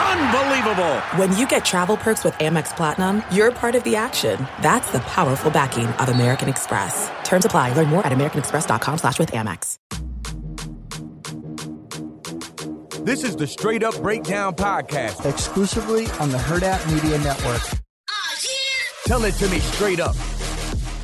Unbelievable! When you get travel perks with Amex Platinum, you're part of the action. That's the powerful backing of American Express. Terms apply. Learn more at americanexpress.com slash with Amex. This is the Straight Up Breakdown Podcast. Exclusively on the Hurrdat Media Network. Tell it to me straight up.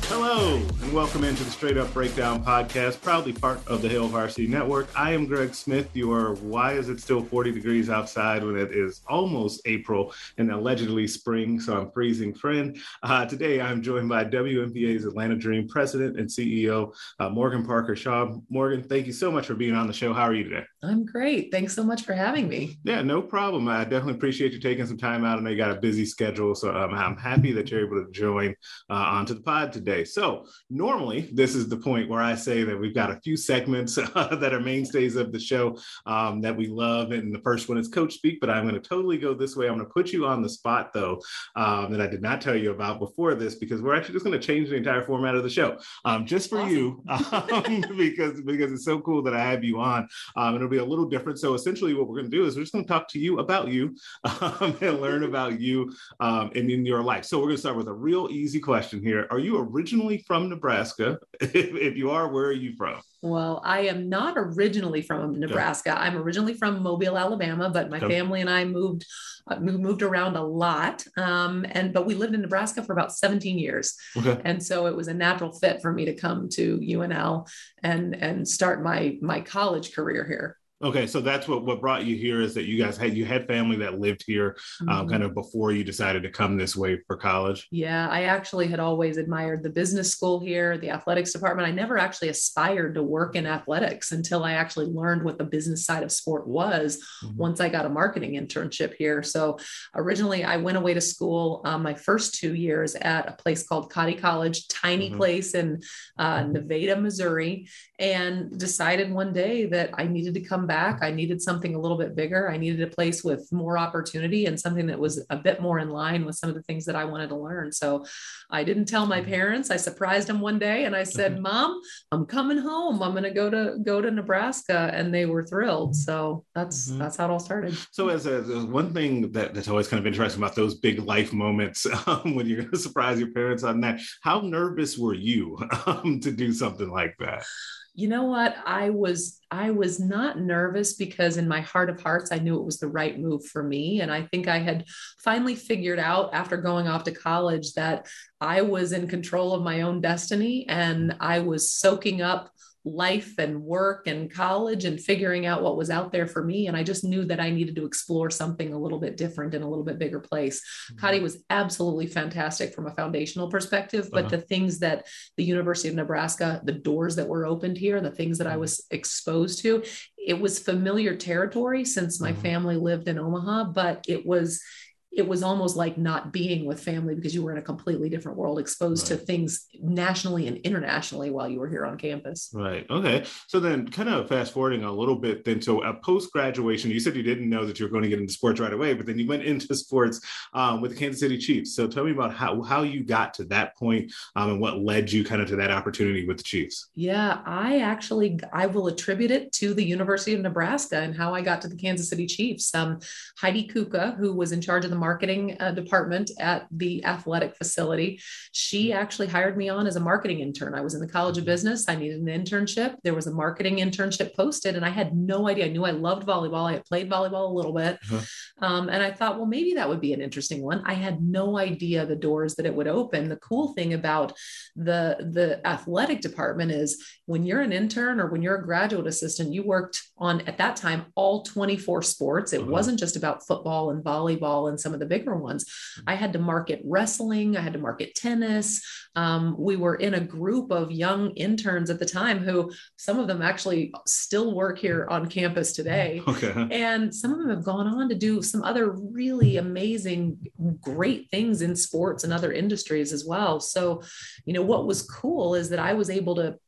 Hello, and welcome into the Straight Up Breakdown podcast, proudly part of the Hail Varsity Network. I am Greg Smith, your Why Is It Still 40 Degrees Outside when it is almost April and allegedly spring, so I'm freezing friend. Uh, today, I'm joined by WNBA's Atlanta Dream President and CEO, uh, Morgan Parker Shaw. Morgan, thank you so much for being on the show. How are you today? I'm great. Thanks so much for having me. Yeah, no problem. I definitely appreciate you taking some time out. I know you got a busy schedule, so um, I'm happy that you're able to join uh, onto the pod today. So, normally, this is the point where I say that we've got a few segments uh, that are mainstays of the show um, that we love. And the first one is Coach Speak, but I'm going to totally go this way. I'm going to put you on the spot, though, um, that I did not tell you about before this, because we're actually just going to change the entire format of the show um, just for awesome. you, um, because, because it's so cool that I have you on. Um, it'll be a little different. So, essentially, what we're going to do is we're just going to talk to you about you um, and learn about you and in your life. So, we're going to start with a real easy question here. Are you originally from Nebraska? if, if you are, where are you from? Well, I am not originally from Nebraska. Okay. I'm originally from Mobile, Alabama, but my okay. family and I moved uh, moved around a lot. Um, and but we lived in Nebraska for about 17 years, okay. and so it was a natural fit for me to come to UNL and and start my my college career here. Okay, so that's what what brought you here is that you guys had you had family that lived here, um, mm-hmm. um, kind of before you decided to come this way for college. Yeah, I actually had always admired the business school here, the athletics department. I never actually aspired to work in athletics until I actually learned what the business side of sport was. Mm-hmm. Once I got a marketing internship here, so originally I went away to school um, my first two years at a place called Cottey College, tiny mm-hmm. place in uh, mm-hmm. Nevada, Missouri, and decided one day that I needed to come back. I needed something a little bit bigger. I needed a place with more opportunity and something that was a bit more in line with some of the things that I wanted to learn. So I didn't tell my mm-hmm. parents. I surprised them one day and I said, mm-hmm. "Mom, I'm coming home. I'm going to go to go to Nebraska." And they were thrilled. So that's mm-hmm. that's how it all started. So as a, one thing that, that's always kind of interesting about those big life moments um, when you're going to surprise your parents on that, how nervous were you um, to do something like that? You know what? I was i was not nervous because in my heart of hearts i knew it was the right move for me. And i think i had finally figured out after going off to college that i was in control of my own destiny and i was soaking up life and work and college and figuring out what was out there for me. And I just knew that I needed to explore something a little bit different in a little bit bigger place. mm hmm was absolutely fantastic from a foundational perspective, but uh-huh. the things that the University of Nebraska, the doors that were opened here, the things that I mm-hmm. was exposed to, it was familiar territory since my uh-huh. family lived in Omaha, but it was it was almost like not being with family because you were in a completely different world exposed right. to things nationally and internationally while you were here on campus. Right okay. So then kind of fast forwarding a little bit then so a post graduation you said you didn't know that you were going to get into sports right away but then you went into sports um, with the kansas city chiefs. So tell me about how, how you got to that point, um, and what led you kind of to that opportunity with the chiefs? Yeah i actually i will attribute it to the university of nebraska and how i got to the kansas city chiefs. Um, heidi kuka who was in charge of the marketing uh, department at the athletic facility. She actually hired me on as a marketing intern. I was in the College of mm-hmm. Business. I needed an internship. There was a marketing internship posted, and I had no idea. I knew I loved volleyball. I had played volleyball a little bit. Uh-huh. Um, and I thought, well, maybe that would be an interesting one. I had no idea the doors that it would open. The cool thing about the, the athletic department is when you're an intern or when you're a graduate assistant, you worked on, at that time, all 24 sports. It uh-huh. wasn't just about football and volleyball and some of of the bigger ones. I had to market wrestling, I had to market tennis. Um, we were in a group of young interns at the time who some of them actually still work here on campus today. Okay. And some of them have gone on to do some other really amazing, great things in sports and other industries as well. So, you know, what was cool is that I was able to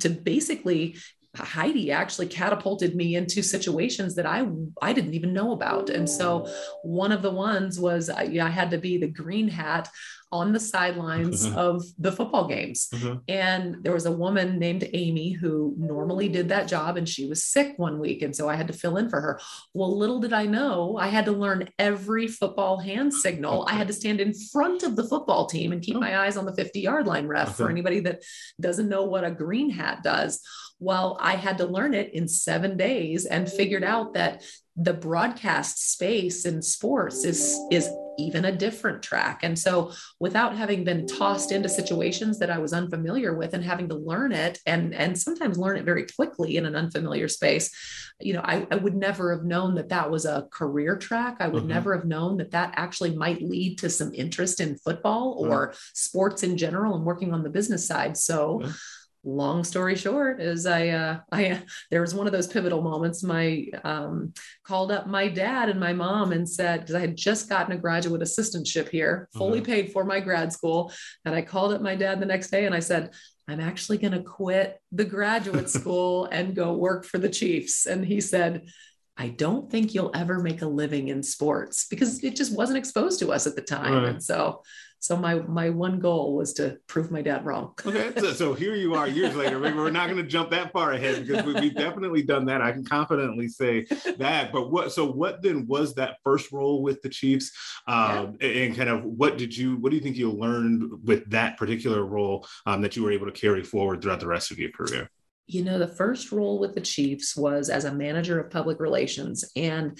to basically Heidi actually catapulted me into situations that I I didn't even know about. And so one of the ones was uh, I, I had to be the green hat on the sidelines mm-hmm. of the football games. Mm-hmm. And there was a woman named Amy who normally did that job and she was sick one week. And so I had to fill in for her. Well, little did I know, I had to learn every football hand signal. I had to stand in front of the football team and keep oh. my eyes on the 50 yard line ref okay. for anybody that doesn't know what a green hat does. Well, I had to learn it in seven days and figured out that the broadcast space in sports is is even a different track. And so without having been tossed into situations that I was unfamiliar with and having to learn it and, and sometimes learn it very quickly in an unfamiliar space, you know, I, I would never have known that that was a career track. I would mm-hmm. never have known that that actually might lead to some interest in football or mm-hmm. sports in general and working on the business side. So, long story short is i uh i there was one of those pivotal moments my um called up my dad and my mom and said because i had just gotten a graduate assistantship here fully mm-hmm. paid for my grad school and i called up my dad the next day and i said i'm actually going to quit the graduate school and go work for the chiefs and he said I don't think you'll ever make a living in sports because it just wasn't exposed to us at the time. Right. And so so my my one goal was to prove my dad wrong. okay, so, so, here you are years later. we're not going to jump that far ahead because we, have definitely done that. I can confidently say that. But what? So what then was that first role with the Chiefs? Um, yeah. And kind of what did you? What do you think you learned with that particular role um, that you were able to carry forward throughout the rest of your career? You know, the first role with the Chiefs was as a manager of public relations and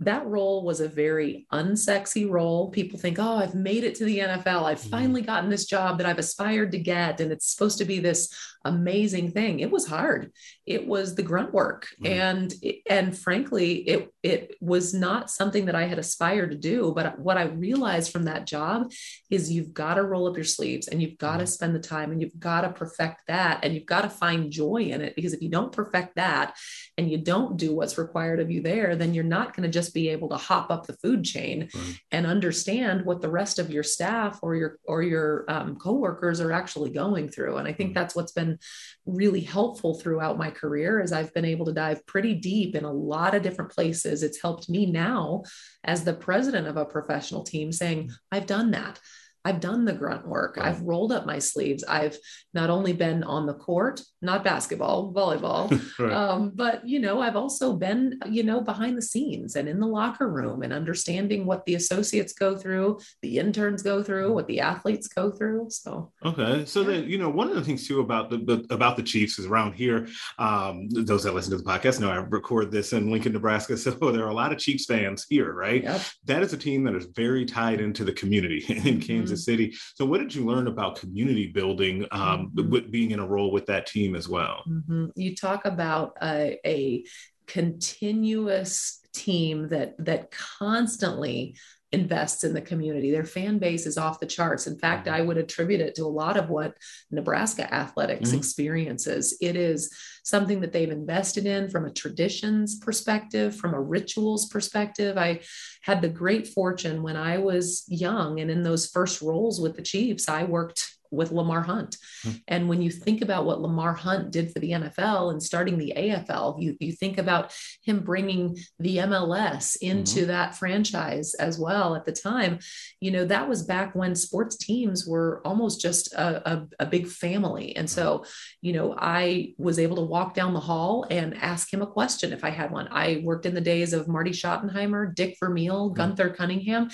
that role was a very unsexy role. People think, oh, I've made it to the NFL. I've mm-hmm. finally gotten this job that I've aspired to get. And it's supposed to be this amazing thing. It was hard. It was the grunt work. Mm-hmm. And, and frankly, it, it was not something that I had aspired to do. But what I realized from that job is you've got to roll up your sleeves and you've got to mm-hmm. spend the time and you've got to perfect that and you've got to find joy in it. Because if you don't perfect that and you don't do what's required of you there, then you're not going to just be able to hop up the food chain right. and understand what the rest of your staff or your or your um, coworkers are actually going through. And I think mm-hmm. that's what's been really helpful throughout my career is I've been able to dive pretty deep in a lot of different places. It's helped me now as the president of a professional team saying, I've done that. I've done the grunt work. I've rolled up my sleeves. I've not only been on the court, not basketball, volleyball, right. um, but you know, I've also been, you know, behind the scenes and in the locker room and understanding what the associates go through, the interns go through, what the athletes go through. So okay, so yeah. then you know, one of the things too about the, the about the Chiefs is around here. Um, those that listen to the podcast know I record this in Lincoln, Nebraska, so there are a lot of Chiefs fans here, right? Yep. That is a team that is very tied into the community in Kansas. Mm-hmm City. So, what did you learn about community building um, mm-hmm. with being in a role with that team as well? Mm-hmm. You talk about a, a continuous team that that constantly invests in the community. Their fan base is off the charts. In fact, I would attribute it to a lot of what Nebraska athletics mm-hmm. experiences. It is something that they've invested in from a traditions perspective, from a rituals perspective. I had the great fortune when I was young and in those first roles with the Chiefs, I worked with Lamar Hunt. Mm-hmm. And when you think about what Lamar Hunt did for the NFL and starting the AFL, you, you think about him bringing the MLS into mm-hmm. that franchise as well at the time. You know, that was back when sports teams were almost just a, a, a big family. And so, you know, I was able to walk down the hall and ask him a question if I had one. I worked in the days of Marty Schottenheimer, Dick Vermeil, mm-hmm. Gunther Cunningham.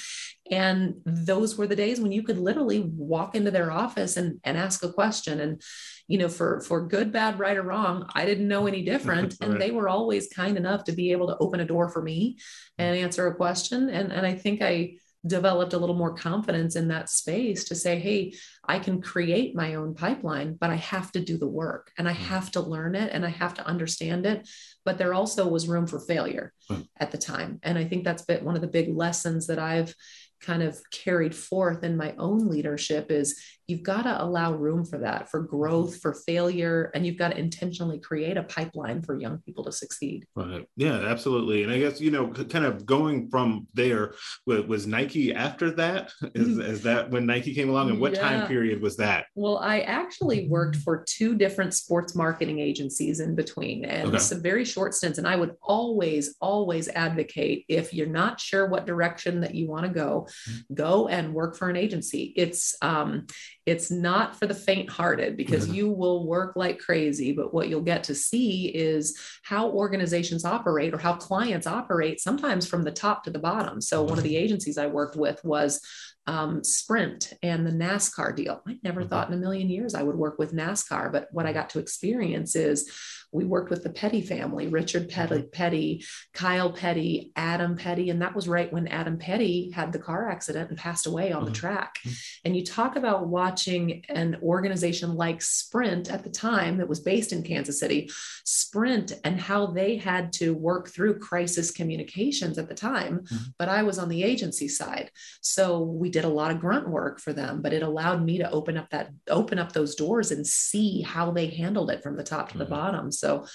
And those were the days when you could literally walk into their office and, and ask a question. And, you know, for, for good, bad, right, or wrong, I didn't know any different. and they were always kind enough to be able to open a door for me and answer a question. And, and I think I developed a little more confidence in that space to say, hey, I can create my own pipeline, but I have to do the work and I mm. have to learn it and I have to understand it. But there also was room for failure mm. at the time. And I think that's been one of the big lessons that I've kind of carried forth in my own leadership is you've got to allow room for that, for growth, for failure, and you've got to intentionally create a pipeline for young people to succeed. Right. Yeah, absolutely. And I guess, you know, kind of going from there, was Nike after that? Is, is that when Nike came along? And what yeah. time period was that? Well, I actually worked for two different sports marketing agencies in between and okay. some very short stints. And I would always, always advocate if you're not sure what direction that you want to go, mm-hmm. go and work for an agency. It's um, it's not for the faint hearted because mm-hmm. you will work like crazy. But what you'll get to see is how organizations operate or how clients operate, sometimes from the top to the bottom. So, one of the agencies I worked with was um, Sprint and the NASCAR deal. I never mm-hmm. thought in a million years I would work with NASCAR, but what I got to experience is we worked with the Petty family, Richard Petty, mm-hmm. Petty, Kyle Petty, Adam Petty. And that was right when Adam Petty had the car accident and passed away on mm-hmm. the track. Mm-hmm. And you talk about watching an organization like Sprint at the time that was based in Kansas City, Sprint, and how they had to work through crisis communications at the time. Mm-hmm. But I was on the agency side. So we did a lot of grunt work for them, but it allowed me to open up that, open up those doors and see how they handled it from the top to the mm-hmm. bottom. So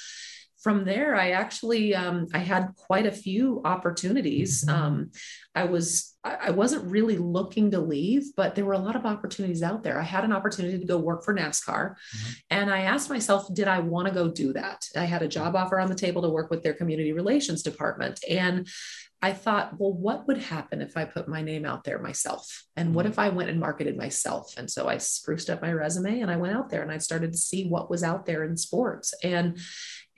from there, I actually um, I had quite a few opportunities. Mm-hmm. Um, I was I wasn't really looking to leave, but there were a lot of opportunities out there. I had an opportunity to go work for NASCAR, mm-hmm. and I asked myself, did I want to go do that? I had a job offer on the table to work with their community relations department, and I thought, well, what would happen if I put my name out there myself? And what mm-hmm. if I went and marketed myself? And so I spruced up my resume and I went out there and I started to see what was out there in sports. And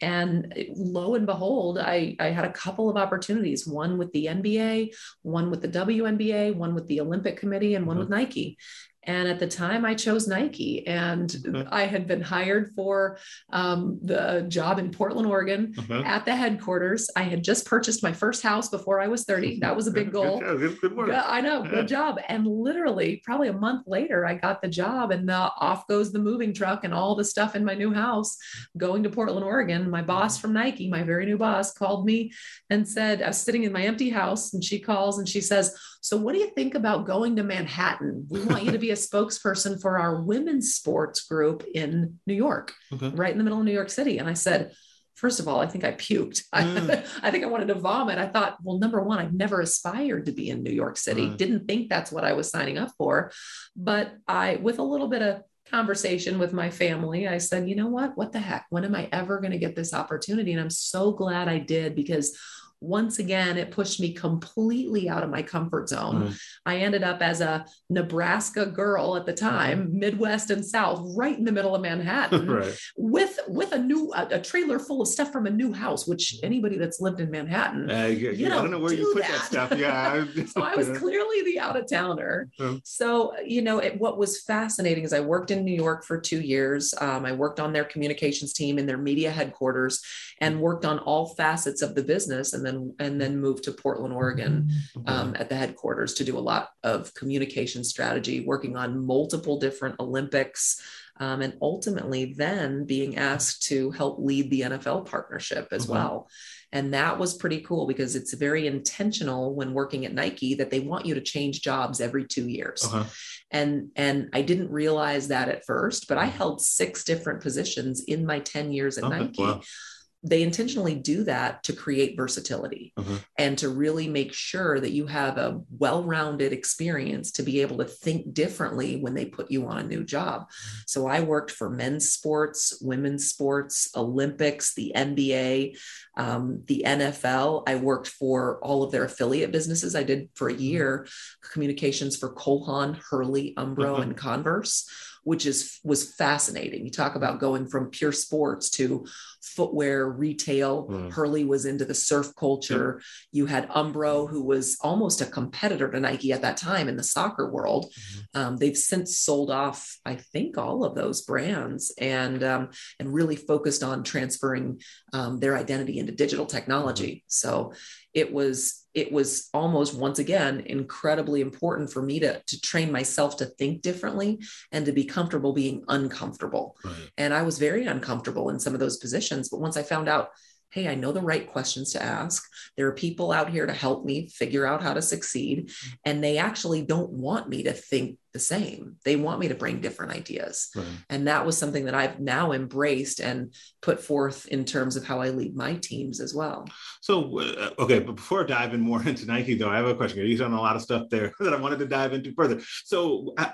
and lo and behold, I, I had a couple of opportunities one with the NBA, one with the WNBA, one with the Olympic Committee, and one mm-hmm. with Nike. And at the time, I chose Nike, and okay. I had been hired for um, the job in Portland, Oregon, okay. at the headquarters. I had just purchased my first house before I was 30. That was a big goal. good, good, good work. I know, good job. And literally, probably a month later, I got the job, and the, off goes the moving truck and all the stuff in my new house going to Portland, Oregon. My boss mm-hmm. from Nike, my very new boss, called me and said, I was sitting in my empty house, and she calls and she says, So, what do you think about going to Manhattan? We want you to be a spokesperson for our women's sports group in New York, okay. right in the middle of New York City. And I said, First of all, I think I puked. Mm. I, I, think I wanted to vomit. I thought, well, number one, I've never aspired to be in New York City. Right. Didn't think that's what I was signing up for. But I, with a little bit of conversation with my family, I said, you know what? What the heck? When am I ever going to get this opportunity? And I'm so glad I did because once again, it pushed me completely out of my comfort zone. Mm. I ended up as a Nebraska girl at the time, Midwest and South, right in the middle of Manhattan, right. with with a new a, a, trailer full of stuff from a new house. Which anybody that's lived in Manhattan, uh, you, you know, I don't know where do you put that, that stuff. Yeah, so I was clearly the out of towner. Mm. So you know, it, what was fascinating is I worked in New York for two years. Um, I worked on their communications team in their media headquarters, and worked on all facets of the business. And then and then moved to Portland, Oregon, mm-hmm. um, at the headquarters to do a lot of communication strategy, working on multiple different Olympics. Um, and ultimately, then being asked to help lead the NFL partnership as mm-hmm. well. And that was pretty cool because it's very intentional when working at Nike that they want you to change jobs every two years. Uh-huh. And, and I didn't realize that at first, but I held six different positions in my 10 years at. Nike. Wow they intentionally do that to create versatility uh-huh. and to really make sure that you have a well-rounded experience to be able to think differently when they put you on a new job so i worked for men's sports women's sports olympics the nba um, the nfl i worked for all of their affiliate businesses i did for a mm-hmm. year communications for cole haan hurley umbro uh-huh. and converse which is was fascinating. You talk about going from pure sports to footwear retail. Mm. Hurley was into the surf culture. You had Umbro, who was almost a competitor to Nike at that time in the soccer world. Mm-hmm. Um, they've since sold off, I think, all of those brands and um, and really focused on transferring um, their identity into digital technology. Mm-hmm. So it was it was almost once again incredibly important for me to to train myself to think differently and to be comfortable being uncomfortable right. and i was very uncomfortable in some of those positions but once i found out hey i know the right questions to ask there are people out here to help me figure out how to succeed and they actually don't want me to think the same. They want me to bring different ideas. Right. And that was something that I've now embraced and put forth in terms of how I lead my teams as well. So, uh, okay, but before I dive in more into Nike, though, I have a question. You've done a lot of stuff there that I wanted to dive into further. So, uh,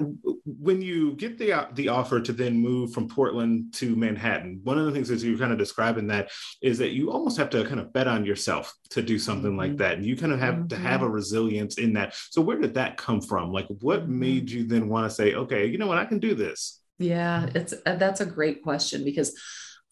when you get the uh, the offer to then move from Portland to Manhattan, one of the things that you're kind of describing that is that you almost have to kind of bet on yourself to do something mm-hmm. like that, and you kind of have mm-hmm. to have a resilience in that. So, where did that come from? Like, what mm-hmm. made you then want to say, okay, you know what, I can do this? Yeah, it's uh, that's a great question because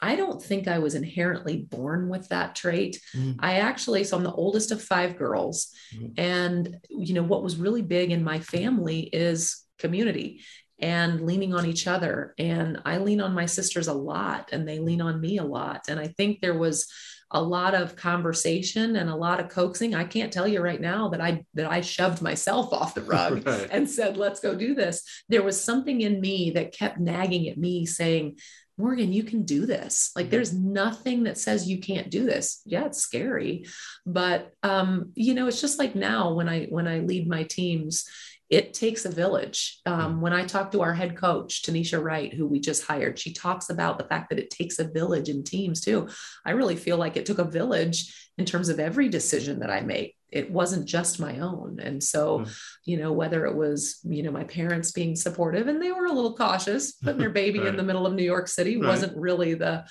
I don't think I was inherently born with that trait. Mm. I actually, so I'm the oldest of five girls. Mm. And, you know, what was really big in my family is community and leaning on each other. And I lean on my sisters a lot and they lean on me a lot. And I think there was, a lot of conversation and a lot of coaxing. I can't tell you right now that I that I shoved myself off the rug right. and said, "Let's go do this." There was something in me that kept nagging at me saying, Morgan, you can do this. Like mm-hmm. there's nothing that says you can't do this. Yeah, it's scary. But um, you know, it's just like now when I when I lead my teams, it takes a village. Um, mm-hmm. when I talk to our head coach, Tanisha Wright, who we just hired, she talks about the fact that it takes a village in teams too. I really feel like it took a village in terms of every decision that I make. It wasn't just my own. And so, mm-hmm. you know, whether it was, you know, my parents being supportive and they were a little cautious, putting their baby right. in the middle of New York City right. wasn't really the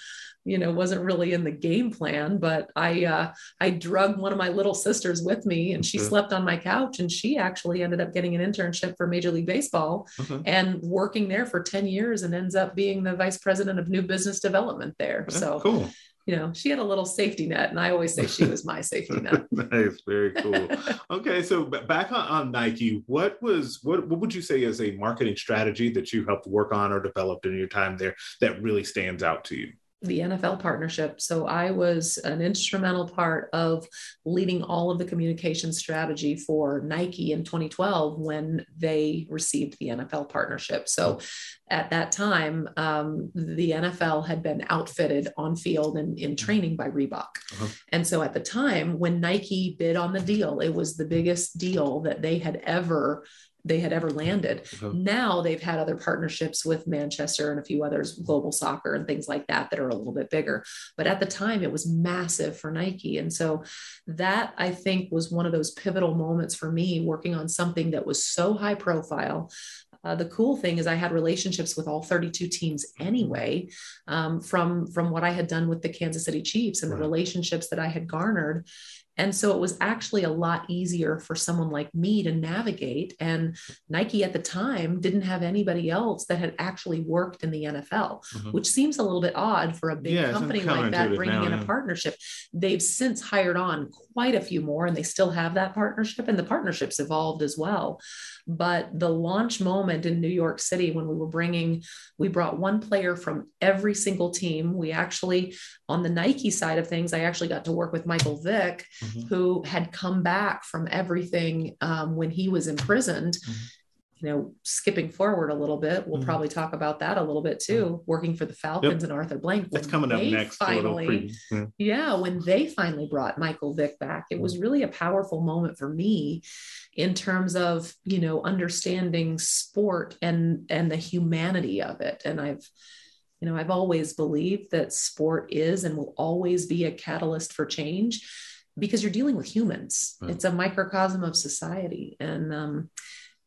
you know wasn't really in the game plan but i uh, i drug one of my little sisters with me and she okay. slept on my couch and she actually ended up getting an internship for major league baseball okay. and working there for 10 years and ends up being the vice president of new business development there so cool you know, she had a little safety net, and I always say she was my safety net. nice, very cool. okay, so back on, on Nike, what was what what would you say is a marketing strategy that you helped work on or developed in your time there that really stands out to you? The NFL partnership. So I was an instrumental part of leading all of the communication strategy for Nike in 2012 when they received the NFL partnership. So at that time, um, the NFL had been outfitted on field and in training by Reebok. Uh-huh. And so at the time, when Nike bid on the deal, it was the biggest deal that they had ever they had ever landed. Mm-hmm. Now they've had other partnerships with Manchester and a few others, global soccer and things like that, that are a little bit bigger. But at the time, it was massive for Nike. And so that I think was one of those pivotal moments for me working on something that was so high profile. Uh, the cool thing is I had relationships with all 32 teams anyway, um, from from what I had done with the Kansas City Chiefs and right. the relationships that I had garnered. And so it was actually a lot easier for someone like me to navigate. And Nike at the time didn't have anybody else that had actually worked in the NFL, mm-hmm. which seems a little bit odd for a big yeah, company like that bringing now, in yeah. a partnership. They've since hired on quite a few more and they still have that partnership, and the partnerships evolved as well. But the launch moment in New York City when we were bringing, we brought one player from every single team. We actually, on the Nike side of things, I actually got to work with Michael Vick mm-hmm. who had come back from everything um, when he was imprisoned. Mm-hmm. You know, skipping forward a little bit, we'll mm-hmm. probably talk about that a little bit too. Mm-hmm. Working for the Falcons yep. and Arthur Blank. That's coming up next. Finally, yeah. yeah, when they finally brought Michael Vick back, it was mm-hmm. really a powerful moment for me in terms of you know understanding sport and and the humanity of it. And I've you know, I've always believed that sport is and will always be a catalyst for change because you're dealing with humans. Right. It's a microcosm of society. And um,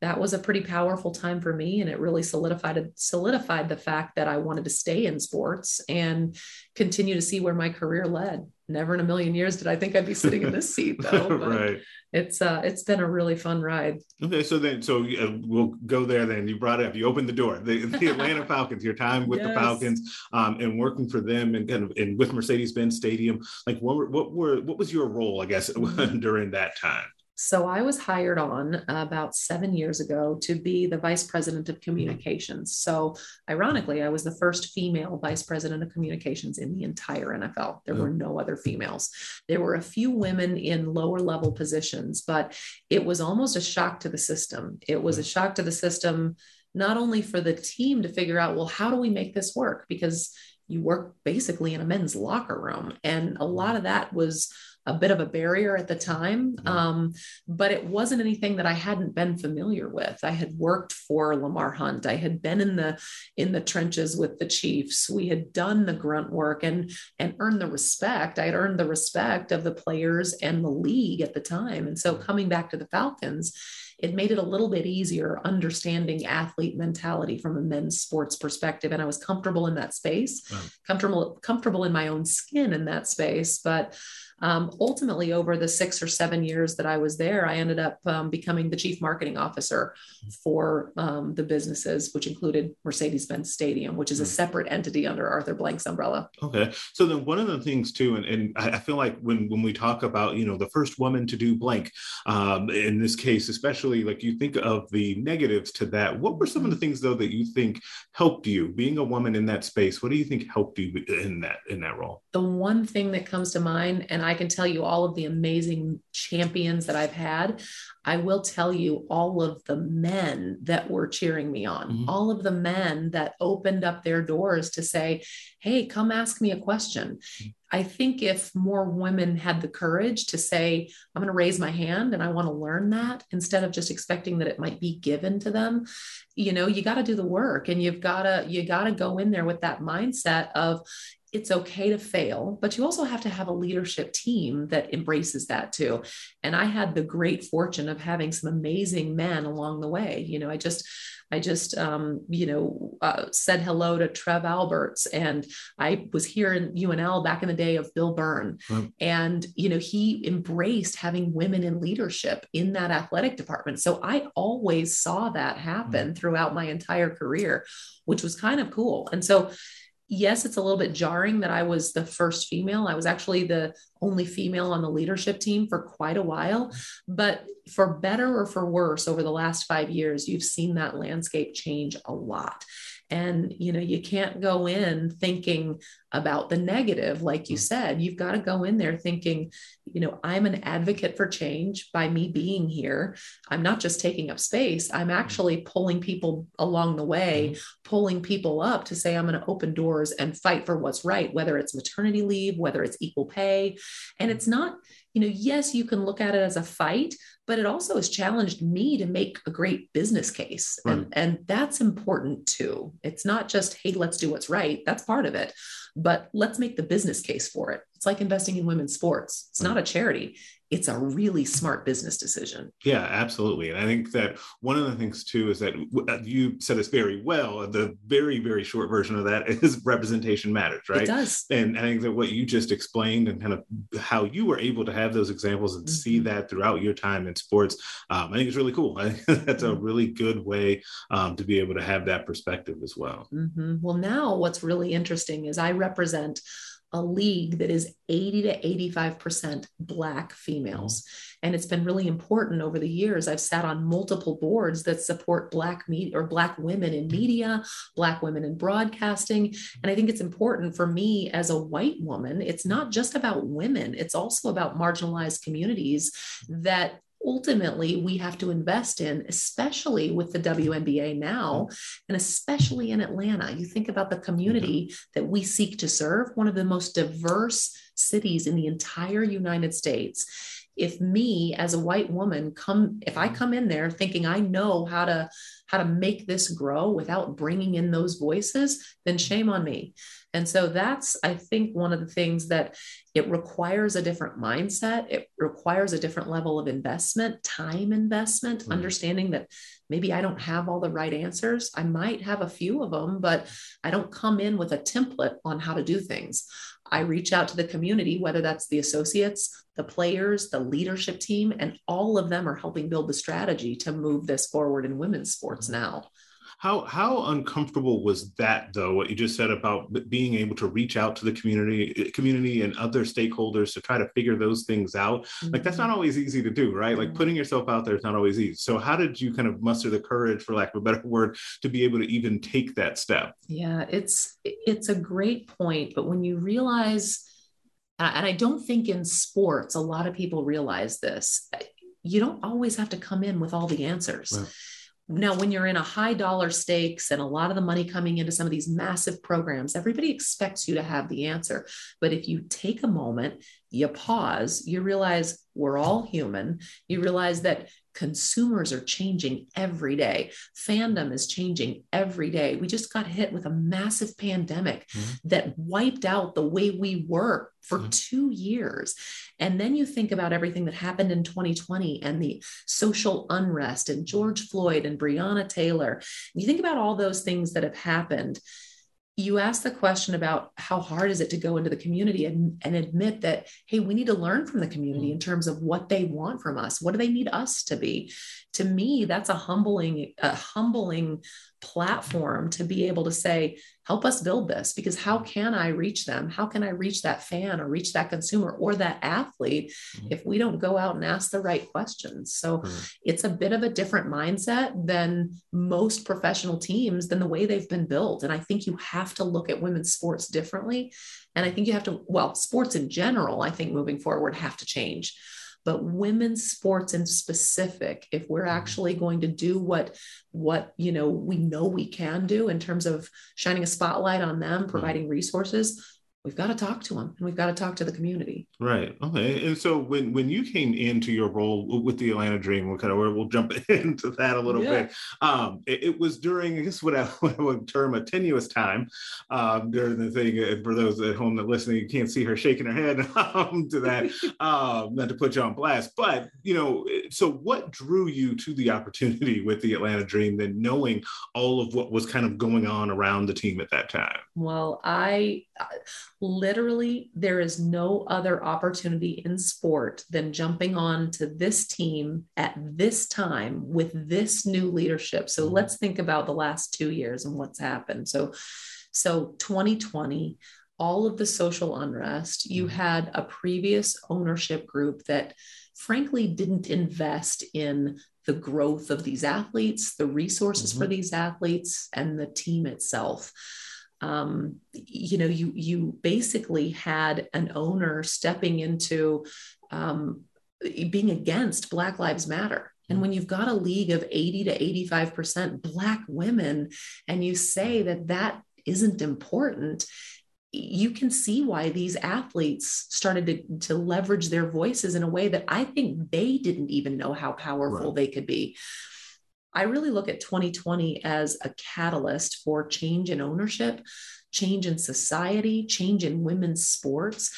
that was a pretty powerful time for me. And it really solidified, solidified the fact that I wanted to stay in sports and continue to see where my career led. Never in a million years did I think I'd be sitting in this seat though. right it's uh it's been a really fun ride okay so then so uh, we'll go there then you brought it up you opened the door the, the atlanta falcons your time with yes. the falcons um, and working for them and kind of and with mercedes-benz stadium like what were what were what was your role i guess mm-hmm. during that time so I was hired on about seven years ago to be the vice president of mm-hmm. communications. So ironically, I was the first female vice president of communications in the entire NFL. There were oh. no other females. There were a few women in lower level positions, but it was almost a shock to the system. It was a mm-hmm. shock to the system, not only for the team to figure out, well, how do we make this work? Because you work basically in a men's locker room. And a lot of that was a bit of a barrier at the time. Um, but it wasn't anything that I hadn't been familiar with. I had worked for Lamar Hunt. I had been in the in the trenches with the Chiefs. We had done the grunt work and and earned the respect. I had earned the respect of the players and the league at the time. And so coming back to the Falcons, it made it a little bit easier understanding athlete mentality from a men's sports perspective and i was comfortable in that space comfortable comfortable in my own skin in that space but um, ultimately over the six or seven years that i was there i ended up um, becoming the chief marketing officer for um, the businesses which included mercedes-benz stadium which is a separate entity under arthur blank's umbrella Okay. So then one of the things too, and, and I I feel like when when we talk about, you know, the first woman to do blank, um, in this case, especially like you think of the negatives to that, what were some of the things though that you think helped you being a woman in that space? What do you think helped you in that in that role? the one thing that comes to mind, and I can tell you all of the amazing champions that I've had, I will tell you all of the men that were cheering me on, Mhm. all of the men that opened up their doors to say, Hey, come ask me a question. I think if more women had the courage to say, I'm going to raise my hand and I want to learn that instead of just expecting that it might be given to them, you know, you got to do the work and you've got to, you got to go in there with that mindset of, it's okay to fail, but you also have to have a leadership team that embraces that too. And I had the great fortune of having some amazing men along the way. You know, I just, I just, um, you know, uh, said hello to Trev Alberts, and I was here in UNL back in the day of Bill Byrne, and you know, he embraced having women in leadership in that athletic department. So I always saw that happen throughout my entire career, which was kind of cool. And so yes, it's a little bit jarring that I was the first female. I was actually the only female on the leadership team for quite a while. But for better or for worse, over the last five years, you've seen that landscape change a lot. And you know, you can't go in thinking about the negative, like you mm. said. You've got to go in there thinking, you know, I'm an advocate for change by me being here. I'm not just taking up space, I'm mm. actually pulling people along the way mm-hmm. pulling people up to say, I'm going to open doors and fight for what's right, whether it's maternity leave, whether it's equal pay. And mm. it's not, you know, yes, you can look at it as a fight, but it also has challenged me to make a great business case. And, and that's important too. It's not just, hey, let's do what's right. That's part of it. But let's make the business case for it. It's like investing in women's sports. It's not hmm. a charity. It's a really smart business decision. Yeah, absolutely. And I think that one of the things too is that uh, you said this very well. The very, very short version of that is representation matters, right? It does. And I think that what you just explained and kind of how you were able to have those examples and see Mhm. that throughout your time in sports, um, I think it's really cool. I think that's a Mm-hmm. really good way um, to be able to have that perspective as well. Mhm. Well, now what's really interesting is I represent a league that is 80 to 85% Black females. And it's been really important over the years. I've sat on multiple boards that support Black media or Black women in media, Black women in broadcasting. And I think it's important for me as a white woman. It's not just about women, it's also about marginalized communities that ultimately we have to invest in, especially with the WNBA now, mm-hmm. and especially in Atlanta. You think about the community mm-hmm. that we seek to serve, one of the most diverse cities in the entire United States. If me as a white woman come, if I mm-hmm. come in there thinking I know how to how to make this grow without bringing in those voices, then shame on me. And so that's, I think, one of the things that it requires a different mindset. It requires a different level of investment, time investment, Mhm. understanding that maybe I don't have all the right answers. I might have a few of them, but I don't come in with a template on how to do things. I reach out to the community, whether that's the associates, the players, the leadership team, and all of them are helping build the strategy to move this forward in women's sports mm-hmm. now. How how uncomfortable was that though? What you just said about being able to reach out to the community, eh, community and other stakeholders to try to figure those things out. Like that's not mm-hmm. always easy to do, right? Like Mhm. putting yourself out there is not always easy. So how did you kind of muster the courage, for lack of a better word, to be able to even take that step? Yeah, it's it's a great point, but when you realize and I don't think in sports a lot of people realize this, eh, you don't always have to come in with all the answers. Now when you're in a high dollar stakes and a lot of the money coming into some of these massive programs everybody expects you to have the answer. But if you take a moment you pause you realize we're all human. You realize that consumers are changing every day. Fandom is changing every day. We just got hit with a massive pandemic mm-hmm. that wiped out the way we work for mm-hmm. two years. And then you think about everything that happened in 2020 and the social unrest and george floyd and breonna taylor. You think about all those things that have happened you ask the question about how hard is it to go into the community and, and admit that hey we need to learn from the community mm-hmm. in terms of what they want from us what do they need us to be to me that's a humbling a humbling platform to be able to say help us build this because how can i reach them? How can i reach that fan or reach that consumer or that athlete mm-hmm. if we don't go out and ask the right questions? So mm-hmm. it's a bit of a different mindset than most professional teams than the way they've been built. And i think you have to look at women's sports differently. And i think you have to well sports in general i think moving forward have to change but women's sports in specific if we're mm-hmm. actually going to do what what you know we know we can do in terms of shining a spotlight on them providing resources we've got to talk to them and we've got to talk to the community. Right. Okay. And so when when you came into your role with the Atlanta Dream, we'll kind of we'll jump into that a little yeah. bit. Um, it, it, was during I guess what I, what I, would term a tenuous time um, during the thing. Uh, for those at home that listening, you can't see her shaking her head um, to that. um, not to put you on blast, but you know, so what drew you to the opportunity with the Atlanta Dream, then knowing all of what was kind of going on around the team at that time? Well, I literally there is no other opportunity in sport than jumping on to this team at this time with this new leadership so mm-hmm. let's think about the last two years and what's happened so so 2020 all of the social unrest you mm-hmm. had a previous ownership group that frankly didn't invest in the growth of these athletes the resources mm-hmm. for these athletes and the team itself um, you know, you you basically had an owner stepping into um, being against Black Lives Matter. And when you've got a league of 80 to 85% Black women, and you say that that isn't important, you can see why these athletes started to, to leverage their voices in a way that I think they didn't even know how powerful right. they could be. I really look at 2020 as a catalyst for change in ownership, change in society, change in women's sports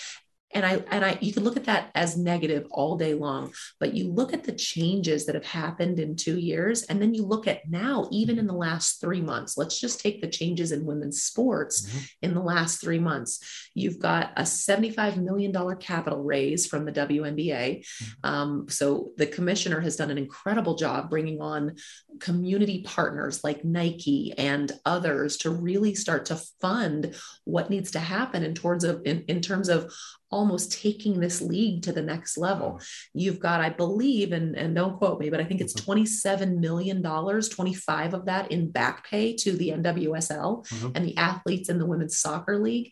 and i and i you can look at that as negative all day long but you look at the changes that have happened in two years and then you look at now even in the last three months let's just take the changes in women's sports mm-hmm. in the last three months you've got a $75 million capital raise from the WNBA mm-hmm. um, so the commissioner has done an incredible job bringing on community partners like nike and others to really start to fund what needs to happen in towards of in, in terms of almost taking this league to the next level. You've got, I believe, and, and don't quote me, but I think it's mm-hmm. $27 million, 25 of that in back pay to the NWSL mm-hmm. and the athletes in the women's soccer league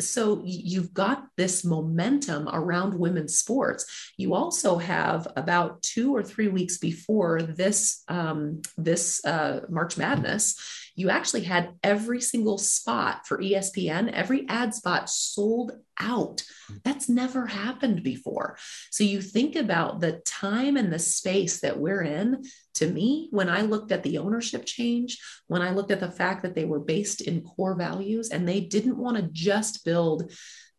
so you've got this momentum around women's sports. You also have about two or three weeks before this um, this uh, March Madness, you actually had every single spot for ESPN, every ad spot sold out. That's never happened before. So you think about the time and the space that we're in. To me, when I looked at the ownership change, when I looked at the fact that they were based in core values and they didn't want to just build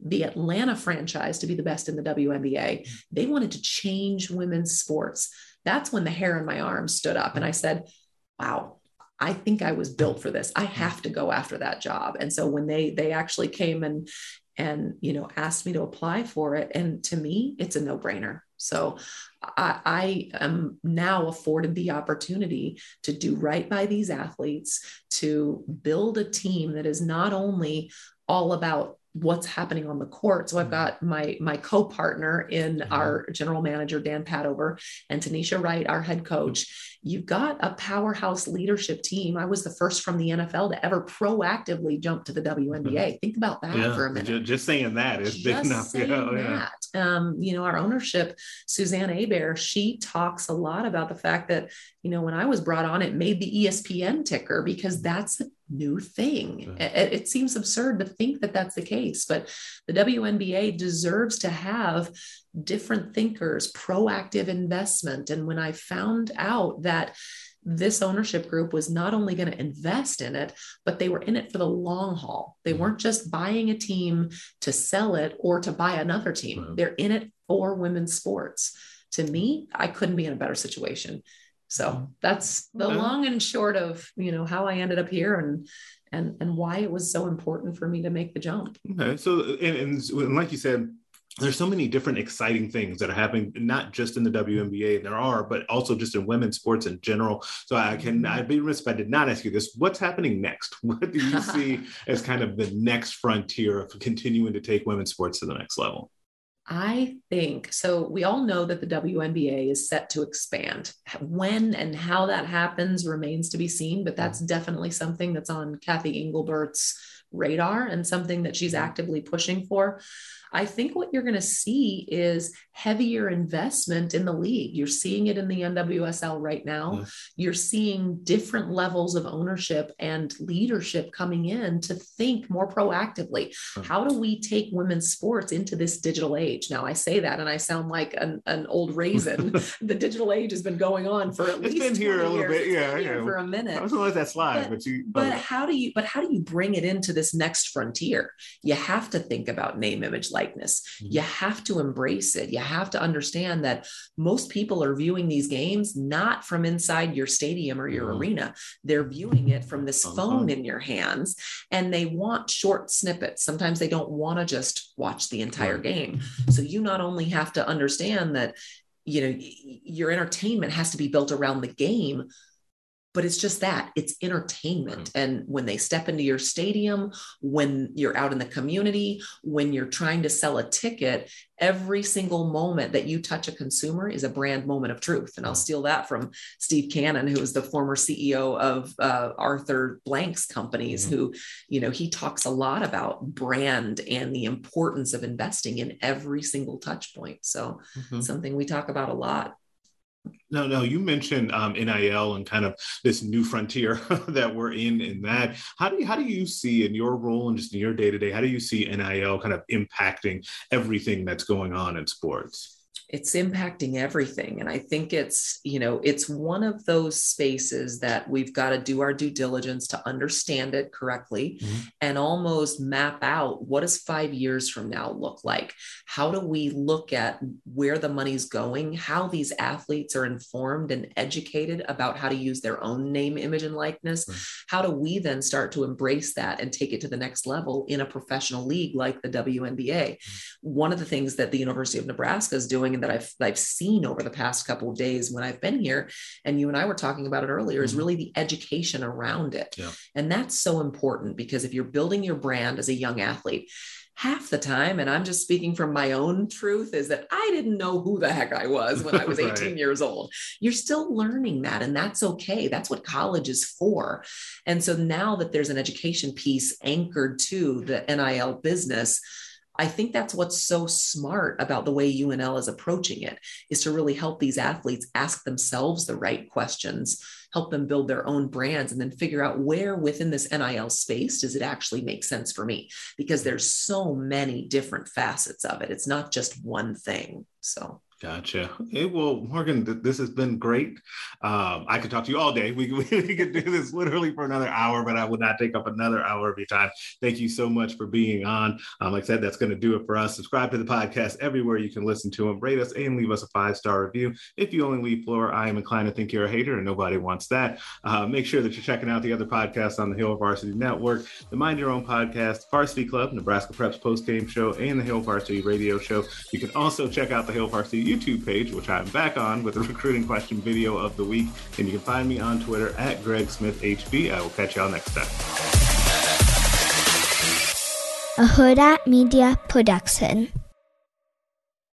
the Atlanta franchise to be the best in the WNBA, they wanted to change women's sports. That's when the hair in my arm stood up and I said, wow, I think I was built for this. I mm-hmm. have to go after that job. And so when they they actually came and and you know asked me to apply for it, and to me, it's a no brainer. So I, I am now afforded the opportunity to do right by these athletes, to build a team that is not only all about what's happening on the court. So I've mm-hmm. got my my co-partner in mm-hmm. our general manager Dan Padover and Tanisha Wright, our head coach. You've got a powerhouse leadership team. I was the first from the NFL to ever proactively jump to the WNBA. Mm-hmm. Think about that yeah, for a minute. Just saying that is big enough. Saying yeah, that. um, you know, our ownership, Suzanne Abair, she talks a lot about the fact that, you know, when I was brought on, it made the ESPN ticker because that's a new thing. It, it seems absurd to think that that's the case, but the WNBA deserves to have different thinkers, proactive investment. And when I found out that this ownership group was not only going to invest in it, but they were in it for the long haul. They mm-hmm. weren't just buying a team to sell it or to buy another team. Right. They're in it for women's sports. To me, I couldn't be in a better situation. So that's the okay. long and short of you know how I ended up here and and and why it was so important for me to make the jump. Okay, so and, and like you said, there's so many different exciting things that are happening not just in the WNBA and there are but also just in women's sports in general so I can mm-hmm. I'd be remiss if I did not ask you this what's happening next what do you see as kind of the next frontier of continuing to take women's sports to the next level I think so. We all know that the WNBA is set to expand. When and how that happens remains to be seen, but that's definitely something that's on Cathy Engelbert's radar and something that she's actively pushing for. I think what you're going to see is heavier investment in the league. You're seeing it in the NWSL right now. You're seeing different levels of ownership and leadership coming in to think more proactively. How do we take women's sports into this digital age? Now, I say that and I sound like an, an old raisin. the digital age has been going on for at it's least been here a little years. bit, yeah, yeah, for a minute. I was going to let that slide, but, but you. But how do you? But how do you bring it into this next frontier? You have to think about name, image, like likeness. Mm-hmm. You have to embrace it. You have to understand that most people are viewing these games not from inside your stadium or your mm-hmm. arena. They're viewing it from this uh-huh. phone in your hands and they want short snippets. Sometimes they don't want to just watch the entire game. So you not only have to understand that you know your entertainment has to be built around the game but it's just that it's entertainment. Mm-hmm. And when they step into your stadium, when you're out in the community, when you're trying to sell a ticket, every single moment that you touch a consumer is a brand moment of truth. And I'll mm-hmm. steal that from Steve Cannon, who is the former CEO of uh, Arthur Blank's companies, mm-hmm. who, you know, he talks a lot about brand and the importance of investing in every single touch point. So mm-hmm. something we talk about a lot. No, no, you mentioned um, NIL and kind of this new frontier that we're in in that. How do you how do you see in your role and just in your day to day, how do you see NIL kind of impacting everything that's going on in sports? It's impacting everything and i think it's you know it's one of those spaces that we've got to do our due diligence to understand it correctly mm-hmm. and almost map out what does 5 years from now look like how do we look at where the money's going how these athletes are informed and educated about how to use their own name image and likeness right. how do we then start to embrace that and take it to the next level in a professional league like the WNBA mm-hmm. one of the things that the University of Nebraska is doing that I've I've seen over the past couple of days when I've been here, and you and I were talking about it earlier, mm-hmm. is really the education around it. Yeah. And that's so important because if you're building your brand as a young athlete, half the time, and I'm just speaking from my own truth, is that I didn't know who the heck I was when I was 18 right. years old. You're still learning that, and that's okay. That's what college is for. And so now that there's an education piece anchored to the NIL business, I think that's what's so smart about the way UNL is approaching it is to really help these athletes ask themselves the right questions, help them build their own brands, and then figure out where within this NIL space does it actually make sense for me? Because there's so many different facets of it. It's not just one thing. So Gotcha. Okay, well, Morgan, th- this has been great. Um, I could talk to you all day. We, we, we, could do this literally for another hour, but I would not take up another hour of your time. Thank you so much for being on. Um, like I said, that's going to do it for us. Subscribe to the podcast everywhere you can listen to them. Rate us and leave us a five star review. If you only leave floor, I am inclined to think you're a hater, and nobody wants that. Uh, make sure that you're checking out the other podcasts on the Hail Varsity Network, the Mind Your Own podcast, Varsity Club, Nebraska Preps Post Game Show, and the Hail Varsity Radio Show. You can also check out the Hail Varsity YouTube page, which I'm back on with a recruiting question video of the week. And you can find me on Twitter at Greg Smith HV. I will catch y'all next time. A Hurrdat Media Production.